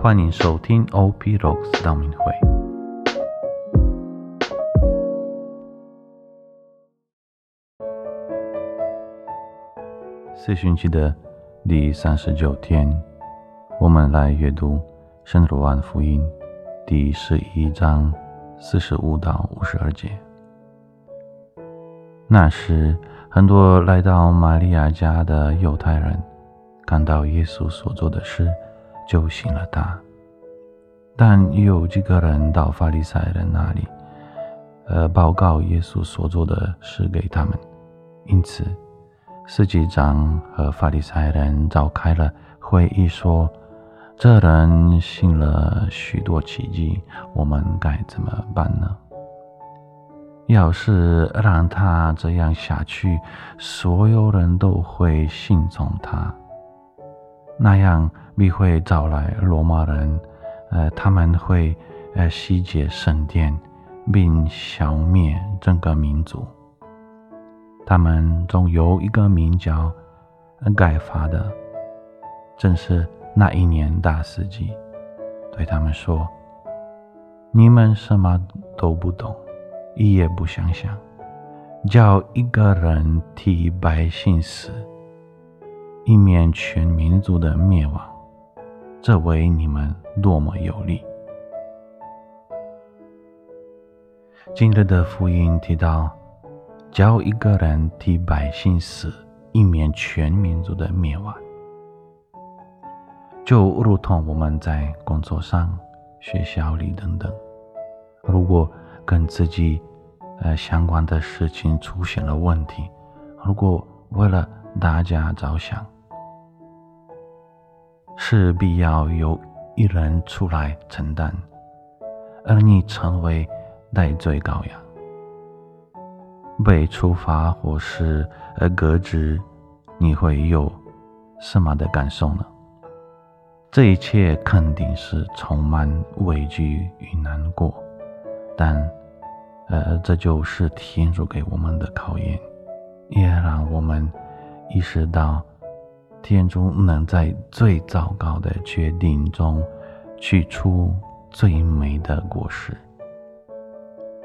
欢迎收听 OP Rocks 道明会。四旬期的第三十九天，我们来阅读《圣若望福音》第十一章四十五到五十二节。那时，很多来到玛利亚家的犹太人看到耶稣所做的事。就信了他，但又有几个人到法利赛人那里，呃，报告耶稣所做的事给他们。因此，司祭长和法利赛人召开了会议，说：“这人信了许多奇迹，我们该怎么办呢？要是让他这样下去，所有人都会信从他，那样。”必会招来罗马人，呃，他们会呃洗劫圣殿，并消灭整个民族。他们中有一个名叫盖法的，正是那一年大司机，对他们说：“你们什么都不懂，一也不想想，叫一个人替百姓死，以免全民族的灭亡。”这为你们多么有利！今日的福音提到，教一个人替百姓死，以免全民族的灭亡，就如同我们在工作上、学校里等等，如果跟自己呃相关的事情出现了问题，如果为了大家着想。是必要有一人出来承担，而你成为代罪羔羊，被处罚或是呃革职，你会有什么的感受呢？这一切肯定是充满畏惧与难过，但呃，这就是天主给我们的考验，也让我们意识到。天主能在最糟糕的决定中取出最美的果实，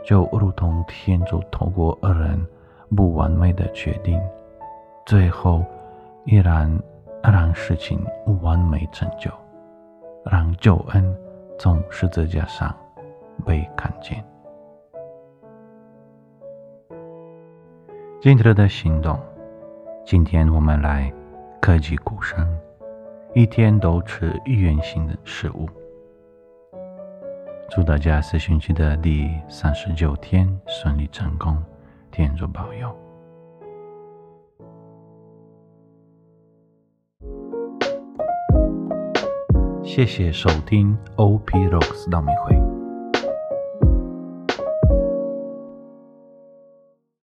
就如同天主透过二人不完美的决定，最后依然让事情完美成就，让救恩从十字架上被看见。今天的行动，今天我们来。科技鼓声，一天都吃一元性的食物。祝大家四旬期的第三十九天顺利成功，天主保佑。谢谢收听 OP Rocks 道明会。